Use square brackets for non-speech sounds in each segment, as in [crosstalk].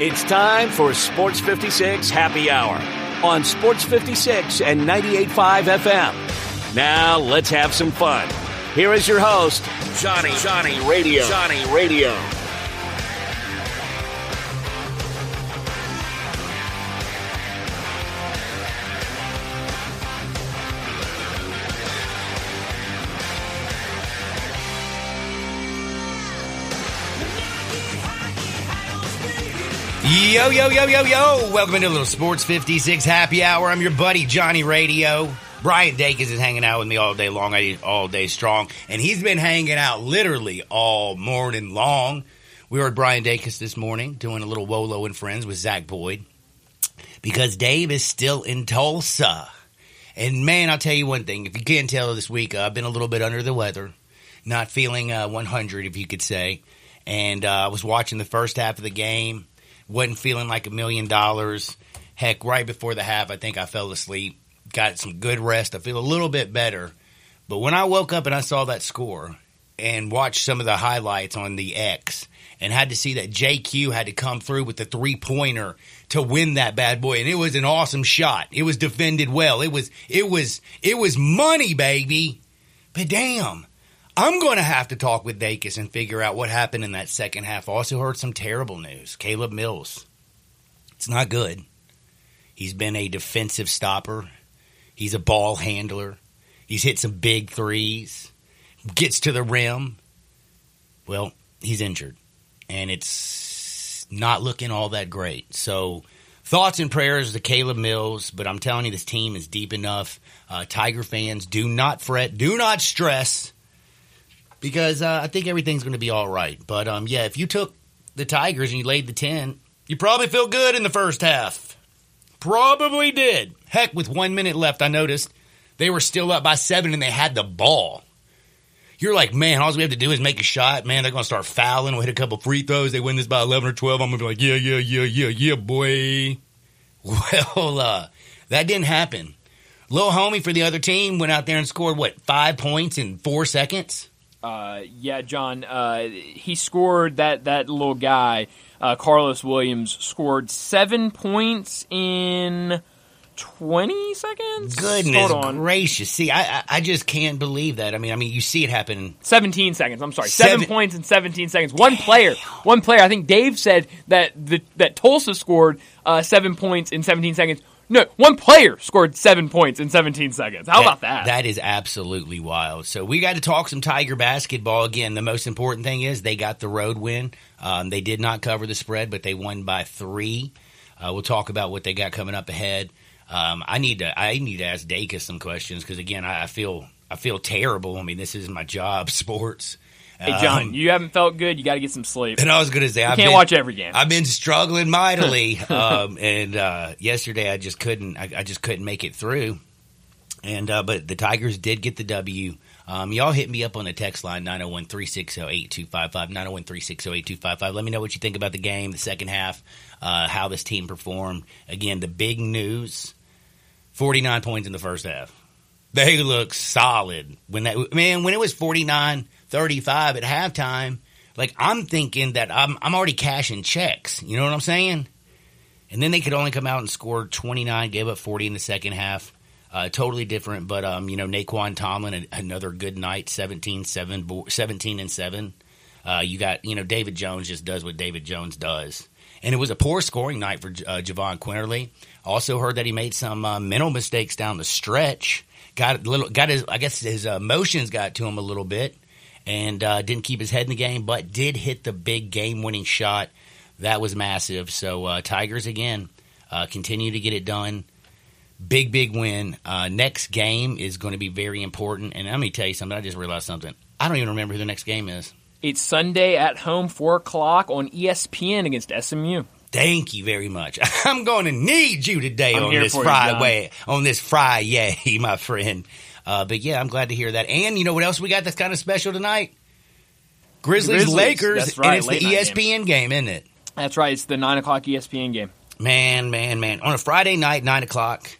It's time for Sports 56 Happy Hour on Sports 56 and 98.5 FM. Now let's have some fun. Here is your host, Johnny Johnny Radio. Johnny Radio. Yo, yo, yo, yo, yo. Welcome into little Sports 56 happy hour. I'm your buddy, Johnny Radio. Brian Dakis is hanging out with me all day long, all day strong. And he's been hanging out literally all morning long. We were at Brian Dakis this morning doing a little Wolo and Friends with Zach Boyd because Dave is still in Tulsa. And man, I'll tell you one thing. If you can't tell this week, uh, I've been a little bit under the weather, not feeling uh, 100, if you could say. And uh, I was watching the first half of the game wasn't feeling like a million dollars. Heck, right before the half, I think I fell asleep. Got some good rest. I feel a little bit better. But when I woke up and I saw that score and watched some of the highlights on the X and had to see that JQ had to come through with the three pointer to win that bad boy. And it was an awesome shot. It was defended well. It was, it was, it was money, baby. But damn, I'm going to have to talk with Dakis and figure out what happened in that second half. Also heard some terrible news. Caleb Mills. It's not good. He's been a defensive stopper. He's a ball handler. He's hit some big threes. Gets to the rim. Well, he's injured. And it's not looking all that great. So thoughts and prayers to Caleb Mills, but I'm telling you, this team is deep enough. Uh, Tiger fans, do not fret. Do not stress because uh, I think everything's going to be all right. But um, yeah, if you took the Tigers and you laid the 10, you probably feel good in the first half. Probably did. Heck, with one minute left, I noticed they were still up by seven and they had the ball. You're like, man, all we have to do is make a shot. Man, they're going to start fouling. We'll hit a couple free throws. They win this by 11 or 12. I'm going to be like, yeah, yeah, yeah, yeah, yeah, boy. [laughs] Well, uh, that didn't happen. Little homie for the other team went out there and scored, what, five points in four seconds? Uh, yeah, John. Uh, he scored that that little guy, uh, Carlos Williams, scored seven points in twenty seconds. Goodness gracious! See, I, I, I just can't believe that. I mean, I mean, you see it happen. Seventeen seconds. I'm sorry, seven, seven points in seventeen seconds. One player. One player. I think Dave said that the that Tulsa scored uh, seven points in seventeen seconds. No, one player scored seven points in 17 seconds. How that, about that? That is absolutely wild. So we got to talk some Tiger basketball again. The most important thing is they got the road win. Um, they did not cover the spread, but they won by three. Uh, we'll talk about what they got coming up ahead. Um, I need to I need to ask Dakis some questions because again I, I feel I feel terrible. I mean this is my job, [laughs] sports. Hey John, um, you haven't felt good. You got to get some sleep. And I was going to say, I can't been, watch every game. I've been struggling mightily, [laughs] um, and uh, yesterday I just couldn't. I, I, just couldn't make it through. And uh, but the Tigers did get the W. Um, y'all hit me up on the text line 901 360 8255. 901 360 8255. Let me know what you think about the game, the second half, uh, how this team performed. Again, the big news 49 points in the first half. They look solid. When that man, when it was 49 35 at halftime, like I'm thinking that I'm I'm already cashing checks. You know what I'm saying? And then they could only come out and score 29, gave up 40 in the second half. Uh, totally different, but um, you know, Nae'Qwan Tomlin another good night, 17, 7, 17 and 7. Uh, you got, you know, David Jones just does what David Jones does. And it was a poor scoring night for uh, Jahvon Quinerly. Also heard that he made some uh, mental mistakes down the stretch. Got a little, got his, I guess his emotions got to him a little bit and uh, didn't keep his head in the game, but did hit the big game winning shot. That was massive. So uh, Tigers again uh, continue to get it done. Big big win. Uh, next game is going to be very important. And let me tell you something. I just realized something. I don't even remember who the next game is. It's Sunday at home, four o'clock on ESPN against SMU. Thank you very much. [laughs] I'm going to need you today I'm on this Friday. On this Friday, [laughs] my friend. Uh, but yeah, I'm glad to hear that. And you know what else we got that's kind of special tonight? Grizzlies, Grizzlies. Lakers, right, and it's the ESPN game. game, isn't it? That's right. It's the nine o'clock ESPN game. Man, man, man. On a Friday night, nine o'clock.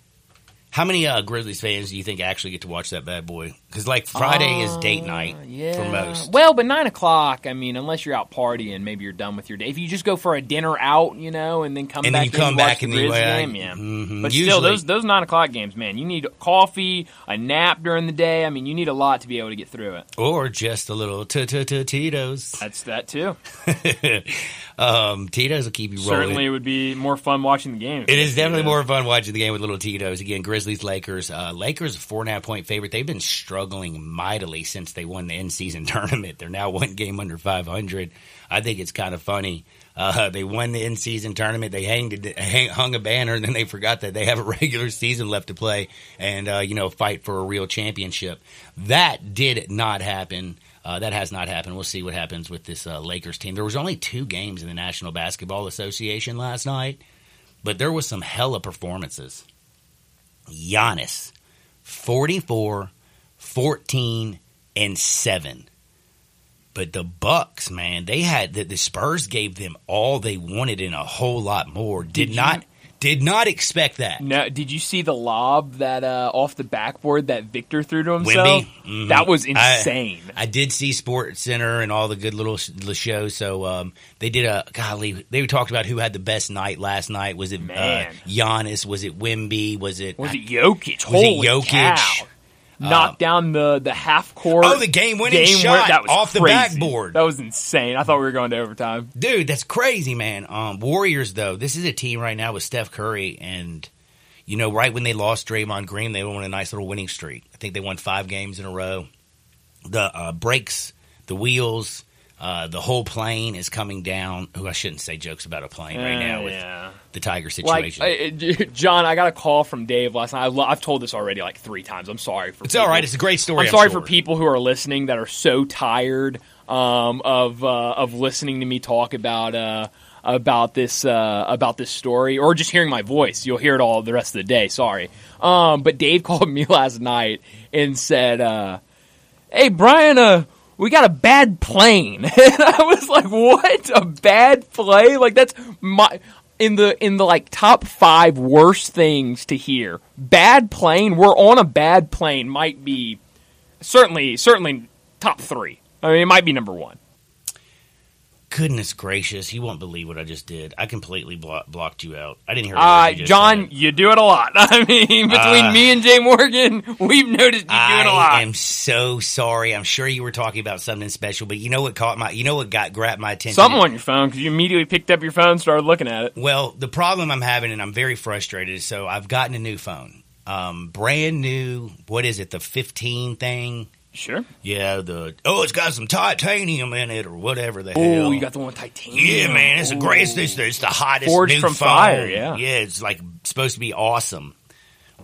How many uh, Grizzlies fans do you think actually get to watch that bad boy? Because like Friday is date Uh, night yeah. for most. Well, but nine o'clock. I mean, unless you're out partying, maybe you're done with your day. If you just go for a dinner out, you know, and then come And then you come in, back and the then you- Grizz yeah, game, yeah. mhm. But still, those those nine o'clock games, man, you need coffee, a nap during the day. I mean, you need a lot to be able to get through it. or just a little Tito's. That's that too. [laughs] um, Tito's will keep you rolling. Certainly, it would be more fun watching the game. It is definitely more fun watching the game with little Tito's. Again, Grizzlies, Lakers. Uh, Lakers, a four and a half point favorite. They've been struggling mightily since they won the in season [laughs] tournament. They're now one game under 500. I think it's kind of funny. Uh, they won the in season tournament. They hanged, hang, hung a banner, and then they forgot that they have a [laughs] regular season left to play and, uh, you know, fight for a real championship. That did not happen. Uh, that has not happened. We'll see what happens with this uh, Lakers team. There was only two games in the National Basketball Association last night, but there was some hella performances. Giannis, 44, 14, and 7. But the Bucks, man, they had the, the Spurs gave them all they wanted and a whole lot more. Did, Did you- not did not expect that. No, did you see the lob that uh, off the backboard that Victor threw to himself? Wemby? Mhm. That was insane. I did see Sports Center and all the good little, little shows. So um, they did a golly. They talked about who had the best night last night. Was it uh, Man. Giannis? Was it Wemby? Was it? was it Jokic? Was it Holy Jokic? cow. Knocked down the, the half court. Oh, the game shot that was off the backboard. That was insane. I thought we were going to overtime. Dude, that's crazy, man. Um, Warriors, though, this is a team right now with Steph Curry, and you know, right when they lost Draymond Green, they went on a nice little winning streak. I think they won five games in a row. The uh, brakes, the wheels, uh, the whole plane is coming down. Oh, I shouldn't say jokes about a plane right now with yeah. the Tiger Like, situation. uh, John, I got a call from Dave last night. I lo- I've told this already like three times. I'm sorry for it's people. all right. It's a great story. I'm sorry sure. for people who are listening that are so tired um, of uh, of listening to me talk about uh, about this uh, about this story, or just hearing my voice. You'll hear it all the rest of the day. Sorry, um, but Dave [laughs] called me last night and said, uh, "Hey, Brian, uh, we got a bad plane," and [laughs] I was like, "What? A bad play? Like that's my." In the in the like top five worst things to hear, bad plane. We're on a bad plane. Might be certainly certainly top three. I mean, it might be number one. Goodness gracious, you won't believe what I just did. I completely blo- blocked you out. I didn't hear. Uh, you just John, said. you do it a lot. [laughs] I mean, between Uh, me and Jay Morgan, we've noticed you do it a lot. I am so sorry. I'm sure you were talking about something special, but you know what caught my, you know what got grabbed my attention. Something on your phone because you immediately picked up your phone, and started looking at it. Well, the problem I'm having, and I'm very frustrated. So I've gotten a new phone, um, brand new. What is it? The 15 thing. Sure. Yeah, the oh, it's got some titanium in it or whatever the Oh, hell. you got the one with titanium. Yeah, man, it's the Ooh. greatest. It's, it's the hottest Forged new from phone. fire, yeah. yeah, it's like supposed to be awesome.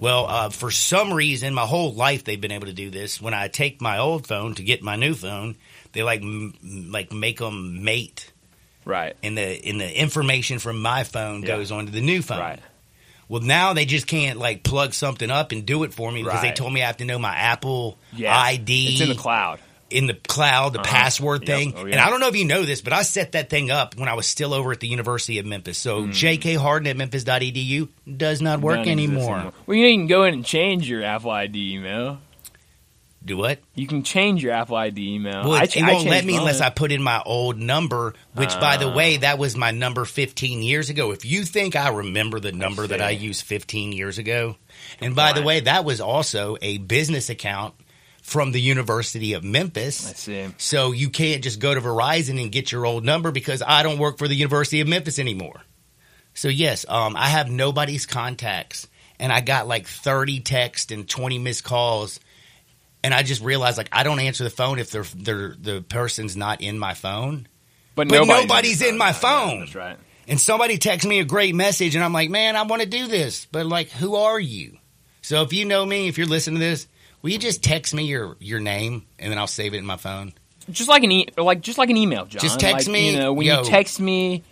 Well, uh, for some reason, my whole life they've been able to do this. When I take my old phone to get my new phone, they like m- like make them mate, Right. and the and the information from my phone Yeah. goes onto the new phone. Right. Well, now they just can't like plug something up and do it for me because they told me I have to know my Apple Yeah. ID It's in the cloud. in the cloud, the Uh-huh. password Yep. thing. Oh, yeah. And I don't know if you know this, but I set that thing up when I was still over at the University of Memphis. So JK Harden at memphis.edu does not work exist anymore. Well, you know, you can go in and change your Apple ID email. Do what? You can change your Apple ID email. Well, I it, I won't let me unless. I put in my old number, which, by the Ah. way, that was my number 15 years ago. If you think I remember the number that I used 15 years ago, and by the way, that was also a business account from the University of Memphis. I see. So you can't just go to Verizon and get your old number because I don't work for the University of Memphis anymore. So yes, um, I have nobody's contacts, and I got like thirty texts and twenty missed calls, and I just realized like I don't answer the phone if they're, they're the person's not in my phone, But, But nobody's, nobody's in my Yeah, phone. That's right. and somebody texts me a great message, and I'm like, man, I want to do this, but like, who are you? So if you know me, if you're listening to this, will you just text me your your name, and then I'll save it in my phone. Just like an e- like just like an email, John. Just text Like, me, You know, when yo. you text me,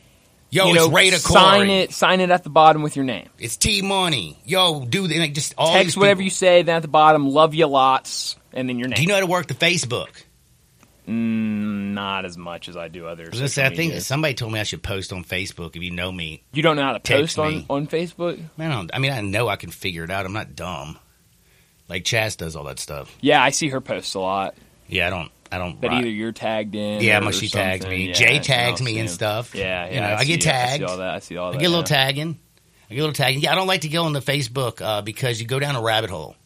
Yo, you it's know, Ray sign it, sign it at the bottom with your name. It's T Money. Yo, do the, like just all Text whatever you say, then at the bottom, love you lots, and then your name. Do you know how to work the Facebook? Mm, not as much as I do others. I say, I think somebody told me I should post on Facebook. If you know me, you don't know how to post on, me. on Facebook. man, I, don't, I mean, I know I can figure it out. I'm not dumb. Like Chaz does all that stuff. Yeah, I see her posts a lot. Yeah, I don't. I don't. Write- either you're tagged in. Yeah, or but she tags me. Yeah, Jay tags me and stuff. Yeah, yeah. You know, I, see get it. I tagged. see all that. I see all that. I get a little yeah. tagging. I get a little tagging. Yeah, I don't like to go on the Facebook uh, because you go down a rabbit hole.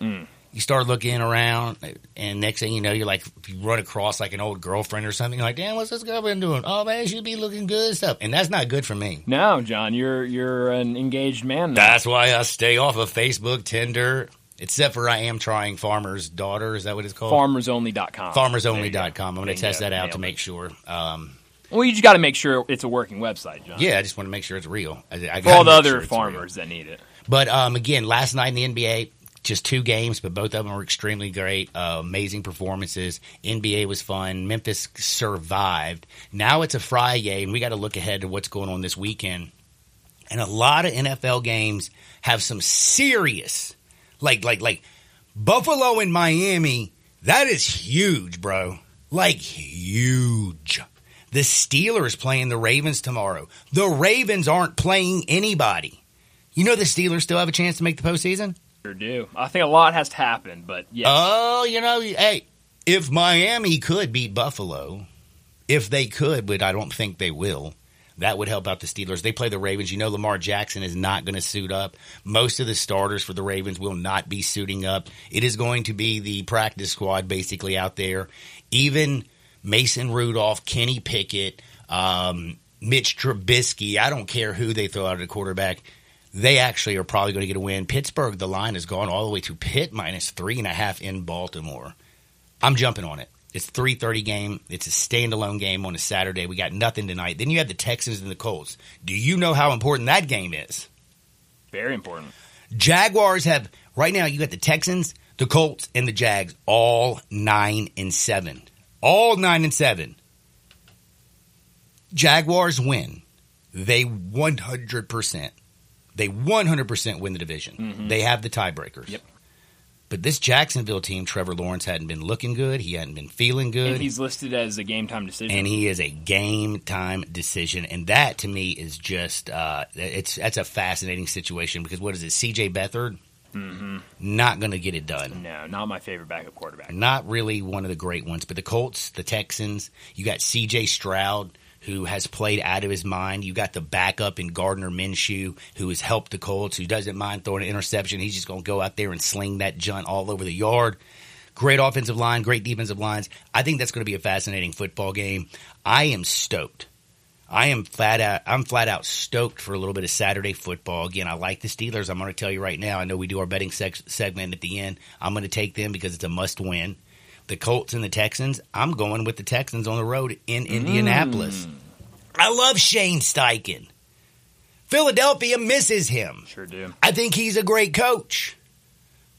Mm. You start looking around, and next thing you know, you're like, you run across like an old girlfriend or something. You're like, damn, what's this girl been doing? Oh man, she'd be looking good and stuff, and that's not good for me. No, John, you're you're an engaged man. Now. That's why I stay off of Facebook, Tinder, except for I am trying Farmer's Daughter. Is that what it's called? FarmersOnly.com. FarmersOnly.com. I'm going to test that out to make sure. Um, Well, you just got to make sure it's a working website, John. yeah, I just want to make sure it's real. I, I For all the other sure it's real. farmers that need it. But um, again, last night in the NBA, just two games, but both of them were extremely great. Uh, amazing performances. NBA was fun. Memphis survived. Now it's a Friday, and we got to look ahead to what's going on this weekend. And a lot of NFL games have some serious, like like like Buffalo and Miami. That is huge, bro. Like huge. The Steelers playing the Ravens tomorrow. The Ravens aren't playing anybody. You know the Steelers still have a chance to make the postseason? Sure do. I think a lot has to happen, but yeah. Oh, you know, hey, if Miami could beat Buffalo, if they could, but I don't think they will, that would help out the Steelers. They play the Ravens. You know, Lamar Jackson is not going to suit up. Most of the starters for the Ravens will not be suiting up. It is going to be the practice squad basically out there. Even Mason Rudolph, Kenny Pickett, um, Mitch Trubisky, I don't care who they throw out at the quarterback they actually are probably going to get a win. Pittsburgh, the line has gone all the way to Pitt minus three and a half in Baltimore. I'm jumping on it. It's three thirty game. It's a standalone game on a Saturday. We got nothing tonight. Then you have the Texans and the Colts. Do you know how important that game is? Very important. Jaguars have right now. You got the Texans, the Colts, and the Jags all nine and seven. All nine and seven. Jaguars win. They one hundred percent. They one hundred percent win the division. Mm-hmm. They have the tiebreakers. Yep. But this Jacksonville team, Trevor Lawrence hadn't been looking good. He hadn't been feeling good. And he's listed as a game time decision. and he is a game time decision, and that to me is just uh, it's that's a fascinating situation because what is it? C.J. Beathard Mm-hmm. not going to get it done. no, not my favorite backup quarterback. Not really one of the great ones, but the Colts, the Texans, you got C.J. Stroud who has played out of his mind. You got the backup in Gardner Minshew who has helped the Colts, who doesn't mind throwing an interception. He's just going to go out there and sling that junt all over the yard. Great offensive line, great defensive lines. I think that's going to be a fascinating football game. I am stoked. I am flat out. I'm flat out stoked for a little bit of Saturday football. Again, I like the Steelers. I'm going to tell you right now. I know we do our betting seg- segment at the end. I'm going to take them because it's a must win. The Colts and the Texans. I'm going with the Texans on the road in Indianapolis. Mm. I love Shane Steichen. Philadelphia misses him. Sure do. I think he's a great coach.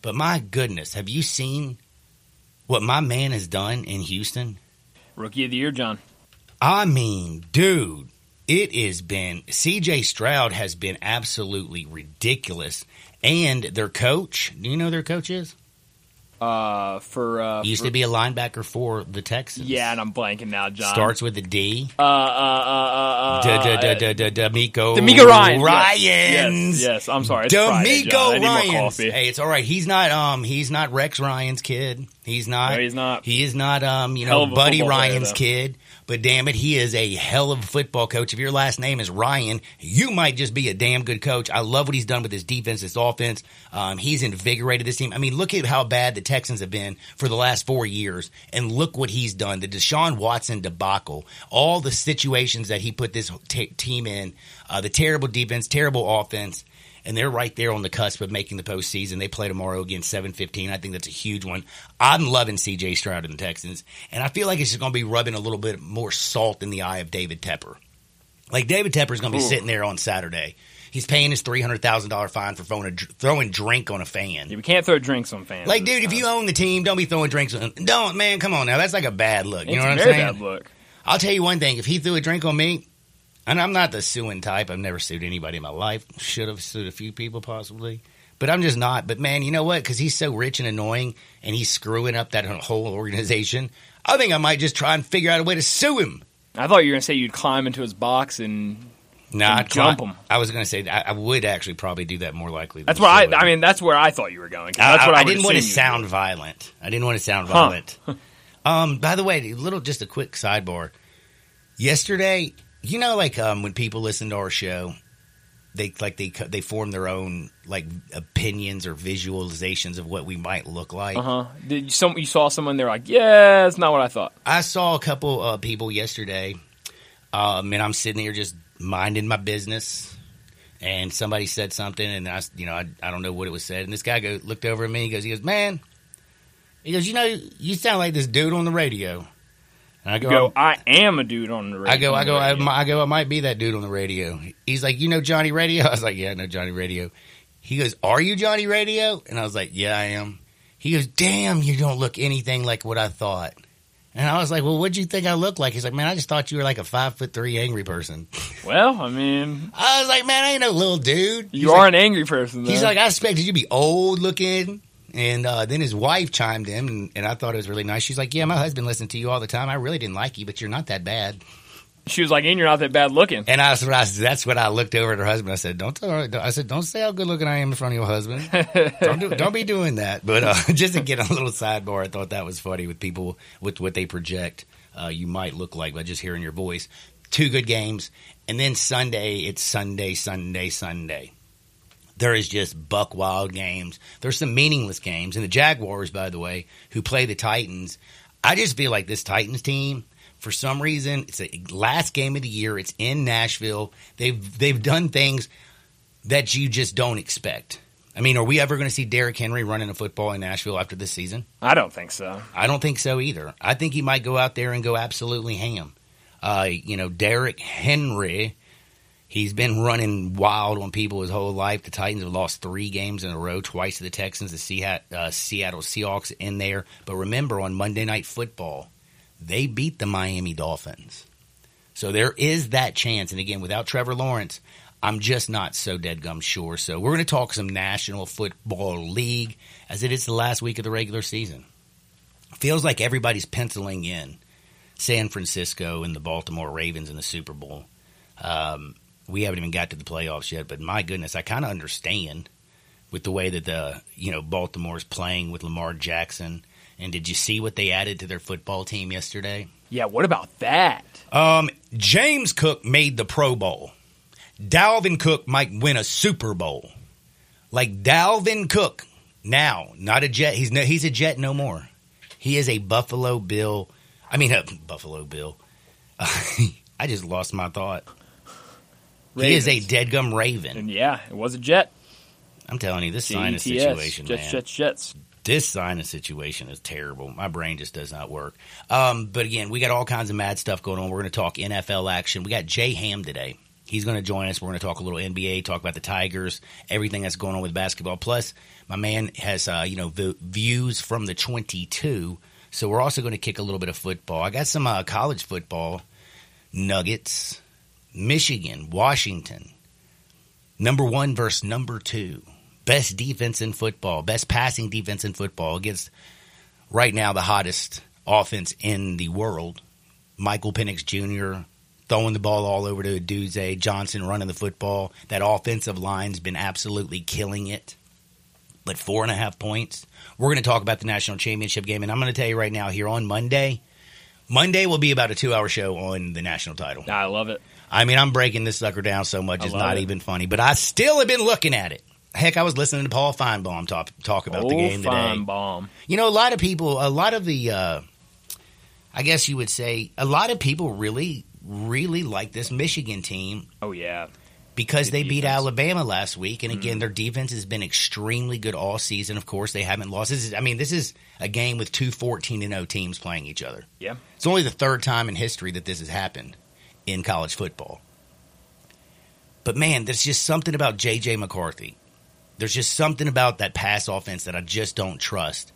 But my goodness, have you seen what my man has done in Houston? Rookie of the year, John. I mean, dude, it has been CJ Stroud has been absolutely ridiculous. And their coach, do you know who their coach is? Uh, for uh, He used for- to be a linebacker for the Texans. yeah, and I'm blanking now, John. Starts with a D. Uh, uh, uh, uh, Da- da- uh, da- da- da- DeMeco DeMeco Ryans. Ryans. Yes, yes, yes. I'm sorry. It's Friday, DeMeco John. I need more Ryans. coffee. Hey, it's all right. He's not um he's not Rex Ryan's kid. He's not. No, he's not. He is not um you Hell know of a Buddy football player, Ryan's though. kid. But damn it, he is a hell of a football coach. If your last name is Ryan, you might just be a damn good coach. I love what he's done with his defense, his offense. Um, he's invigorated this team. I mean, look at how bad the Texans have been for the last four years, and look what he's done. The Deshaun Watson debacle, all the situations that he put this t- team in, uh, the terrible defense, terrible offense and they're right there on the cusp of making the postseason. They play tomorrow against seven fifteen. I think that's a huge one. I'm loving C.J. Stroud and the Texans, and I feel like it's just going to be rubbing a little bit more salt in the eye of David Tepper. Like David Tepper is going to be Ooh. sitting there on Saturday. He's paying his three hundred thousand dollar fine for throwing a, throwing drink on a fan. Yeah, we can't throw drinks on fans. Like, dude, if you own the team, don't be throwing drinks on. Don't, man. Come on now, that's like a bad look. You it's know what I'm saying? bad look. I'll tell you one thing: if he threw a drink on me, and I'm not the suing type, I've never sued anybody in my life. Should have sued a few people possibly, but I'm just not. But man, you know what? Because he's so rich and annoying, and he's screwing up that whole organization. I think I might just try and figure out a way to sue him. I thought you were going to say you'd climb into his box and No, jump him. I was going to say I, I would actually probably do that more likely. that's what I. I mean, that's where I thought you were going. 'cause I, That's what I, I didn't want to sound violent. I didn't want to sound Huh. violent. um, by the way, a little just a quick sidebar. Yesterday, you know, like um, when people listen to our show, they like they they form their own like opinions or visualizations of what we might look like. Uh huh. Did you, some, you saw someone? They're like, yeah, that's not what I thought. I saw a couple uh, people yesterday, um, and I'm sitting here just minding my business, and somebody said something, and I, you know, I, I don't know what it was said, and this guy go, looked over at me, he goes, he goes, man, he goes, you know, you sound like this dude on the radio, and I go, go, I am a dude on the radio. I go, I go, I. I go, I might be that dude on the radio. He's like, you know Johnny Radio? [laughs] I was like, yeah, I know Johnny Radio. He goes, are you Johnny Radio? And I was like, yeah, I am. He goes, damn, you don't look anything like what I thought. And I was like, well, what'd you think I looked like? He's like, man, I just thought you were like a five foot three angry person. [laughs] Well, I mean, I was like, man, I ain't no little dude. you He's are like, an angry person. Though. He's like, I expected you to be old looking. And uh, then his wife chimed in, and, and I thought it was really nice. She's like, yeah, my husband listened to you all the time. I really didn't like you, but you're not that bad. she was like, and you're not that bad looking. And I was, I that's what I looked over at her husband. I said, "Don't tell her." I said, "Don't say how good looking I am in front of your husband. [laughs] don't do, don't be doing that." But uh, [laughs] just to get a little sidebar, I thought that was funny with people with what they project. Uh, you might look like by just hearing your voice. Two good games, and then Sunday it's Sunday, Sunday, Sunday. There is just buck wild games. There's some meaningless games, and the Jaguars, by the way, who play the Titans. I just feel like this Titans team for some reason it's the last game of the year it's in nashville they've they've done things that you just don't expect i mean are we ever going to see Derrick henry running a football in nashville after this season I don't think so. i don't think so either i think he might go out there and go absolutely ham uh, you know Derrick henry he's been running wild on people his whole life the titans have lost three games in a row twice to the texans the Seattle, uh, seahawks in there but remember on monday night football they beat the Miami Dolphins. So there is that chance. And again, without Trevor Lawrence, I'm just not so dead gum sure. So we're going to talk some National Football League as it is the last week of the regular season. Feels like everybody's penciling in San Francisco and the Baltimore Ravens in the Super Bowl. Um, we haven't even got to the playoffs yet, but my goodness, I kind of understand with the way that the you know Baltimore's playing with Lamar Jackson. And did you see what they added to their football team yesterday? Yeah, what about that? Um, James Cook made the Pro Bowl. Dalvin Cook might win a Super Bowl. Like Dalvin Cook now, not a Jet. He's no, he's a Jet no more. He is a Buffalo Bill. I mean, a [laughs] Buffalo Bill. [laughs] I just lost my thought. He is a Ravens. dead gum Raven. And yeah, it was a jet. I'm telling you, this sinus Jets, situation, Jets, man. Jets, Jets. this sinus situation is terrible. My brain just does not work. Um, but again, we got all kinds of mad stuff going on. We're going to talk NFL action. We got Jay Hamm today. He's going to join us. We're going to talk a little NBA, talk about the Tigers, everything that's going on with basketball. Plus, my man has uh, you know v- views from the 22. So we're also going to kick a little bit of football. I got some uh, college football nuggets. Michigan, Washington, number one versus number two. Best defense in football, best passing defense in football against right now the hottest offense in the world. Michael Penix Jr. throwing the ball all over to Duze, Johnson running the football. That offensive line's been absolutely killing it. But four and a half points. We're going to talk about the national championship game, and I'm going to tell you right now here on Monday. Monday will be about a two hour show on the national title. I love it. I mean, I'm breaking this sucker down so much, it's not it. even funny. But I still have been looking at it. Heck, I was listening to Paul Finebaum talk talk about the oh, game today. bomb. You know, a lot of people, a lot of the, uh, I guess you would say, a lot of people really, really like this Michigan team Oh yeah. because Good they beat defense. Mm-hmm. Alabama last week, and again, their defense has been extremely good all season. Of course, they haven't lost. This is, I mean, this is a game with two 14 and 0 teams playing each other. Yeah. It's only the third time in history that this has happened in college football. But man, there's just something about JJ McCarthy. There's just something about that pass offense that I just don't trust.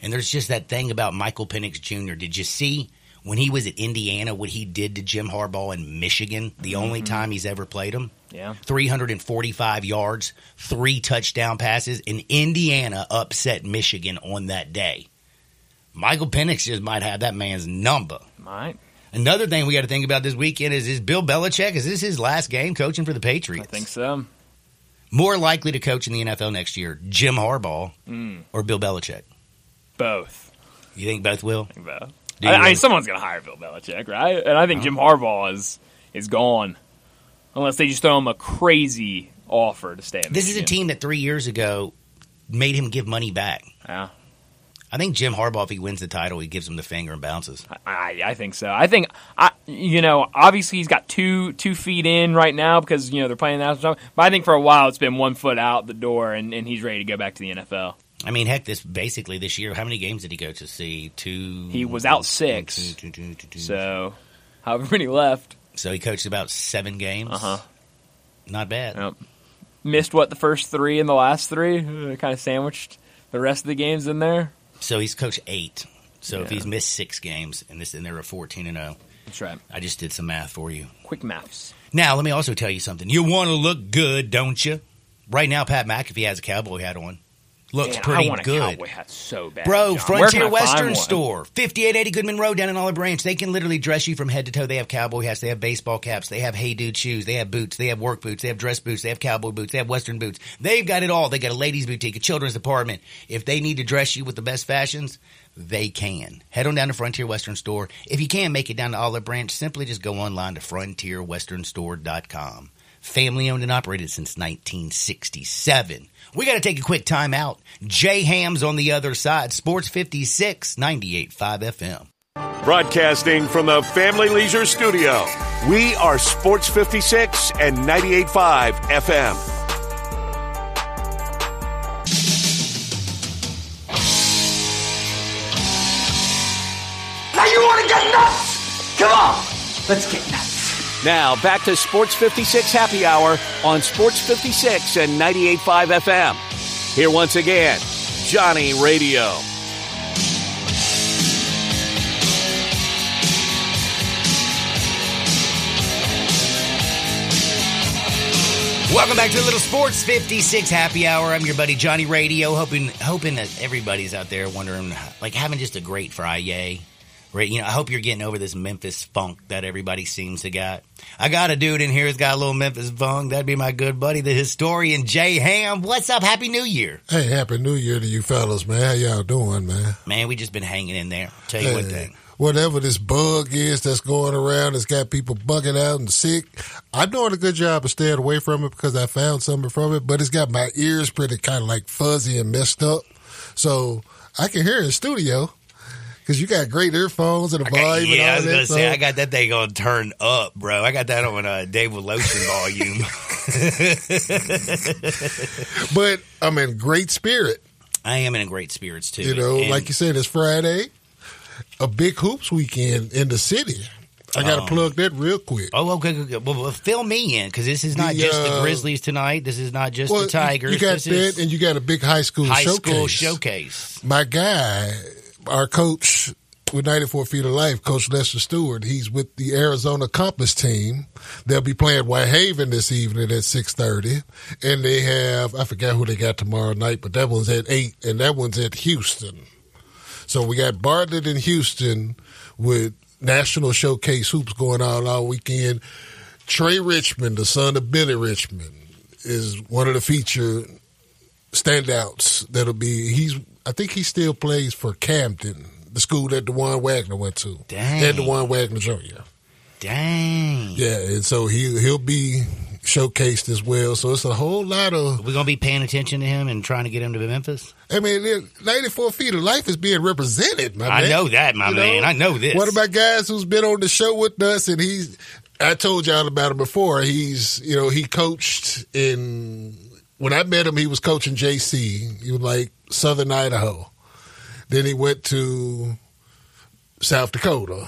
And there's just that thing about Michael Penix Jr. Did you see when he was at Indiana what he did to Jim Harbaugh in Michigan, the only mm-hmm. time he's ever played him? Yeah. 345 yards, three touchdown passes, and Indiana upset Michigan on that day. Michael Penix just might have that man's number. Might. Another thing we got to think about this weekend is is Bill Belichick. Is this his last game coaching for the Patriots? I think so. More likely to coach in the NFL next year, Jim Harbaugh Mm, or Bill Belichick? both. You think both will? I think both. I, I mean, someone's going to hire Bill Belichick, right? And I think Jim Harbaugh is is gone, unless they just throw him a crazy offer to stay. In This is a team that three years ago made him give money back. Yeah, I think Jim Harbaugh, if he wins the title, he gives him the finger and bounces. I, I think so. I think I, you know, obviously he's got two two feet in right now because you know they're playing that. But I think for a while it's been one foot out the door, and, and he's ready to go back to the NFL. I mean, heck, this basically this year. How many games did he go to see? Two. He was out six. two, two, two. So, however many left, So he coached about seven games. uh huh. Not bad. Yep. Missed what the first three and the last three, uh, kind of sandwiched the rest of the games in there. So he's coached eight. So if he's missed six games and this and they're a fourteen and zero, That's right. I just did some math for you. Quick maths. Now let me also tell you something. You want to look good, don't you? Right now, Pat McAfee has a cowboy hat on. Looks Man, pretty I want a good. cowboy hat so bad, Bro, John. Frontier Western? Store, 5880 Goodman Road down in Olive Branch. They can literally dress you from head to toe. They have cowboy hats, they have baseball caps, they have Hey Dude shoes, they have boots, they have work boots, they have dress boots, they have cowboy boots, they have Western boots. They've got it all. They got a ladies' boutique, a children's department. If they need to dress you with the best fashions, they can. Head on down to Frontier Western Store. If you can't make it down to Olive Branch, simply just go online to frontierwesternstore.com. Family owned and operated since 1967. We got to take a quick time out. Jay Hamm's on the other side. Sports 56, 98.5 FM. Broadcasting from the Family Leisure Studio, we are Sports 56 and 98.5 FM. Now you want to get nuts? Come on, let's get nuts. Now back to Sports 56 Happy Hour on Sports 56 and 98.5 FM. Here once again, Johnny Radio. Welcome back to Little Sports 56 Happy Hour. I'm your buddy Johnny Radio. Hoping hoping that everybody's out there wondering, like having just a great Friday. Right, you know, I hope you're getting over this Memphis funk that everybody seems to got. I got a dude in here who's got a little Memphis funk. That'd be my good buddy, the historian Jay Hamm. What's up? Happy New Year, Hey, happy New Year to you fellas, man. How y'all doing, man? man. We just been hanging in there. Tell you what, Hey, thing. whatever this bug is that's going around, that's got people bugging out and sick. I'm doing a good job of staying away from it because I found something from it, but it's got my ears pretty kind of like fuzzy and messed up. So I can hear in studio because you got great earphones and a got- volume yeah, I was and gonna say I got that thing on turn up, bro. I got that on uh, David Lotion volume. [laughs] but I'm in great spirit. I am in great spirits too. You know, And- like you said, it's Friday, a big hoops weekend in the city. I got to Oh. plug that real quick. Oh, okay, okay. Well, well, fill me in because this is not The, just the uh, Grizzlies tonight. This is not just Well, the Tigers. You got this that, and you got a big high school high showcase. school showcase. My guy, our coach with 94 Feet of Life, Coach Lester Stewart, he's with the Arizona Compass team. They'll be playing Whitehaven this evening at 6.30. And they have, I forgot who they got tomorrow night, but that one's at 8, and that one's at Houston. So we got Bartlett in Houston with National Showcase Hoops going on all weekend. Trey Richmond, the son of Billy Richmond, is one of the feature standouts that'll be he's I think he still plays for Camden, the school that Dajuan Wagner went to. Dang. And Dajuan Wagner Jr. Dang. Yeah, and so he he'll be showcased as well. So it's a whole lot of We're gonna be paying attention to him and trying to get him to Memphis. I mean, 94 feet of life is being represented, my I man. know that, my You know? man. I know this. One of my guys who's been on the show with us, and he's, I told y'all about him before. He's, you know, he coached in, when I met him, he was coaching JC. He was like Southern Idaho. Then he went to South Dakota.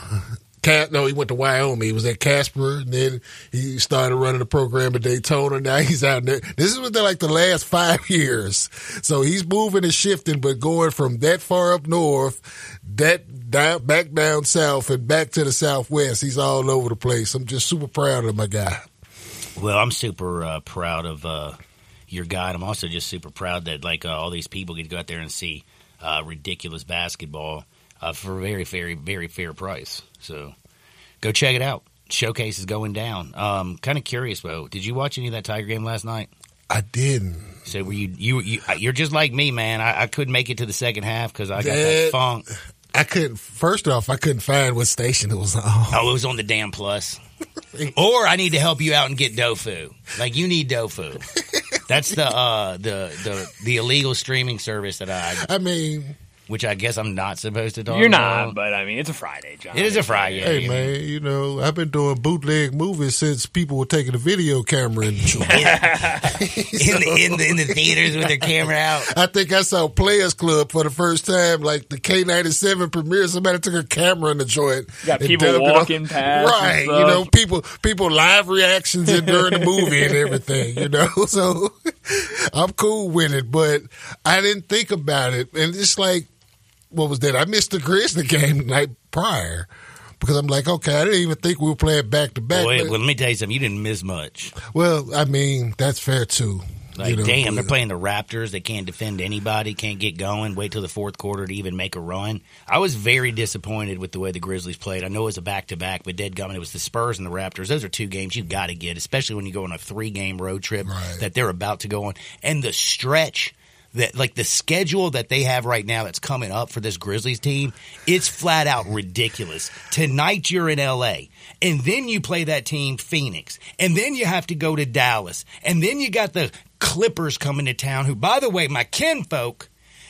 No, he went to Wyoming. He was at Casper, and then he started running a program at Daytona. Now he's out there. This is within like the last five [laughs] years. So he's moving and shifting, but going from that far up north, that down, back down south, and back to the southwest. He's all over the place. I'm just super proud of my guy. Well, I'm super uh, proud of uh, your and I'm also just super proud that like uh, all these people get to go out there and see uh, ridiculous basketball. uh, for a very, very, very fair price. So go check it out. Showcase is going down. Um, kind of curious, though. Did you watch any of that Tiger game last night? I didn't. So were you you, you you're just like me, man. I, I couldn't make it to the second half because I got that That- funk. I couldn't. First off, I couldn't find what station it was on. Oh, it was on the damn plus. [laughs] or I need to help you out and get Dofu. Like you need Dofu. [laughs] That's the uh the the the illegal streaming service that I I mean, which I guess I'm not supposed to talk You're about. not, but I mean, it's a Friday, John. It is a Friday. hey man, you know, I've been doing bootleg movies since people were taking a video camera and in, [laughs] [laughs] the, in, the, in the theaters with their camera out. I think I saw Players Club for the first time, like the K ninety seven premiere. Somebody took a camera in the joint. Got people dubbed it on- walking past right? You know, people people live reactions in during the movie and everything. You know, [laughs] so I'm cool with it, but I didn't think about it, and it's like, what was that? I missed the Grizzly game the night prior. Because I'm like, okay, I didn't even think we were playing back to back. Well, let me tell you something. You didn't miss much. Well, I mean, that's fair too. Like, you know, damn, they're playing the Raptors. They can't defend anybody, can't get going, wait till the fourth quarter to even make a run. I was very disappointed with the way the Grizzlies played. I know it was a back to back, but dead gumming, it was the Spurs and the Raptors. Those are two games you got to get, especially when you go on a three game road trip Right. that they're about to go on. And the stretch that, like the schedule that they have right now that's coming up for this Grizzlies team, it's flat out ridiculous. Tonight you're in LA, and then you play that team Phoenix, and then you have to go to Dallas, and then you got the Clippers coming to town, who, by the way, my kinfolk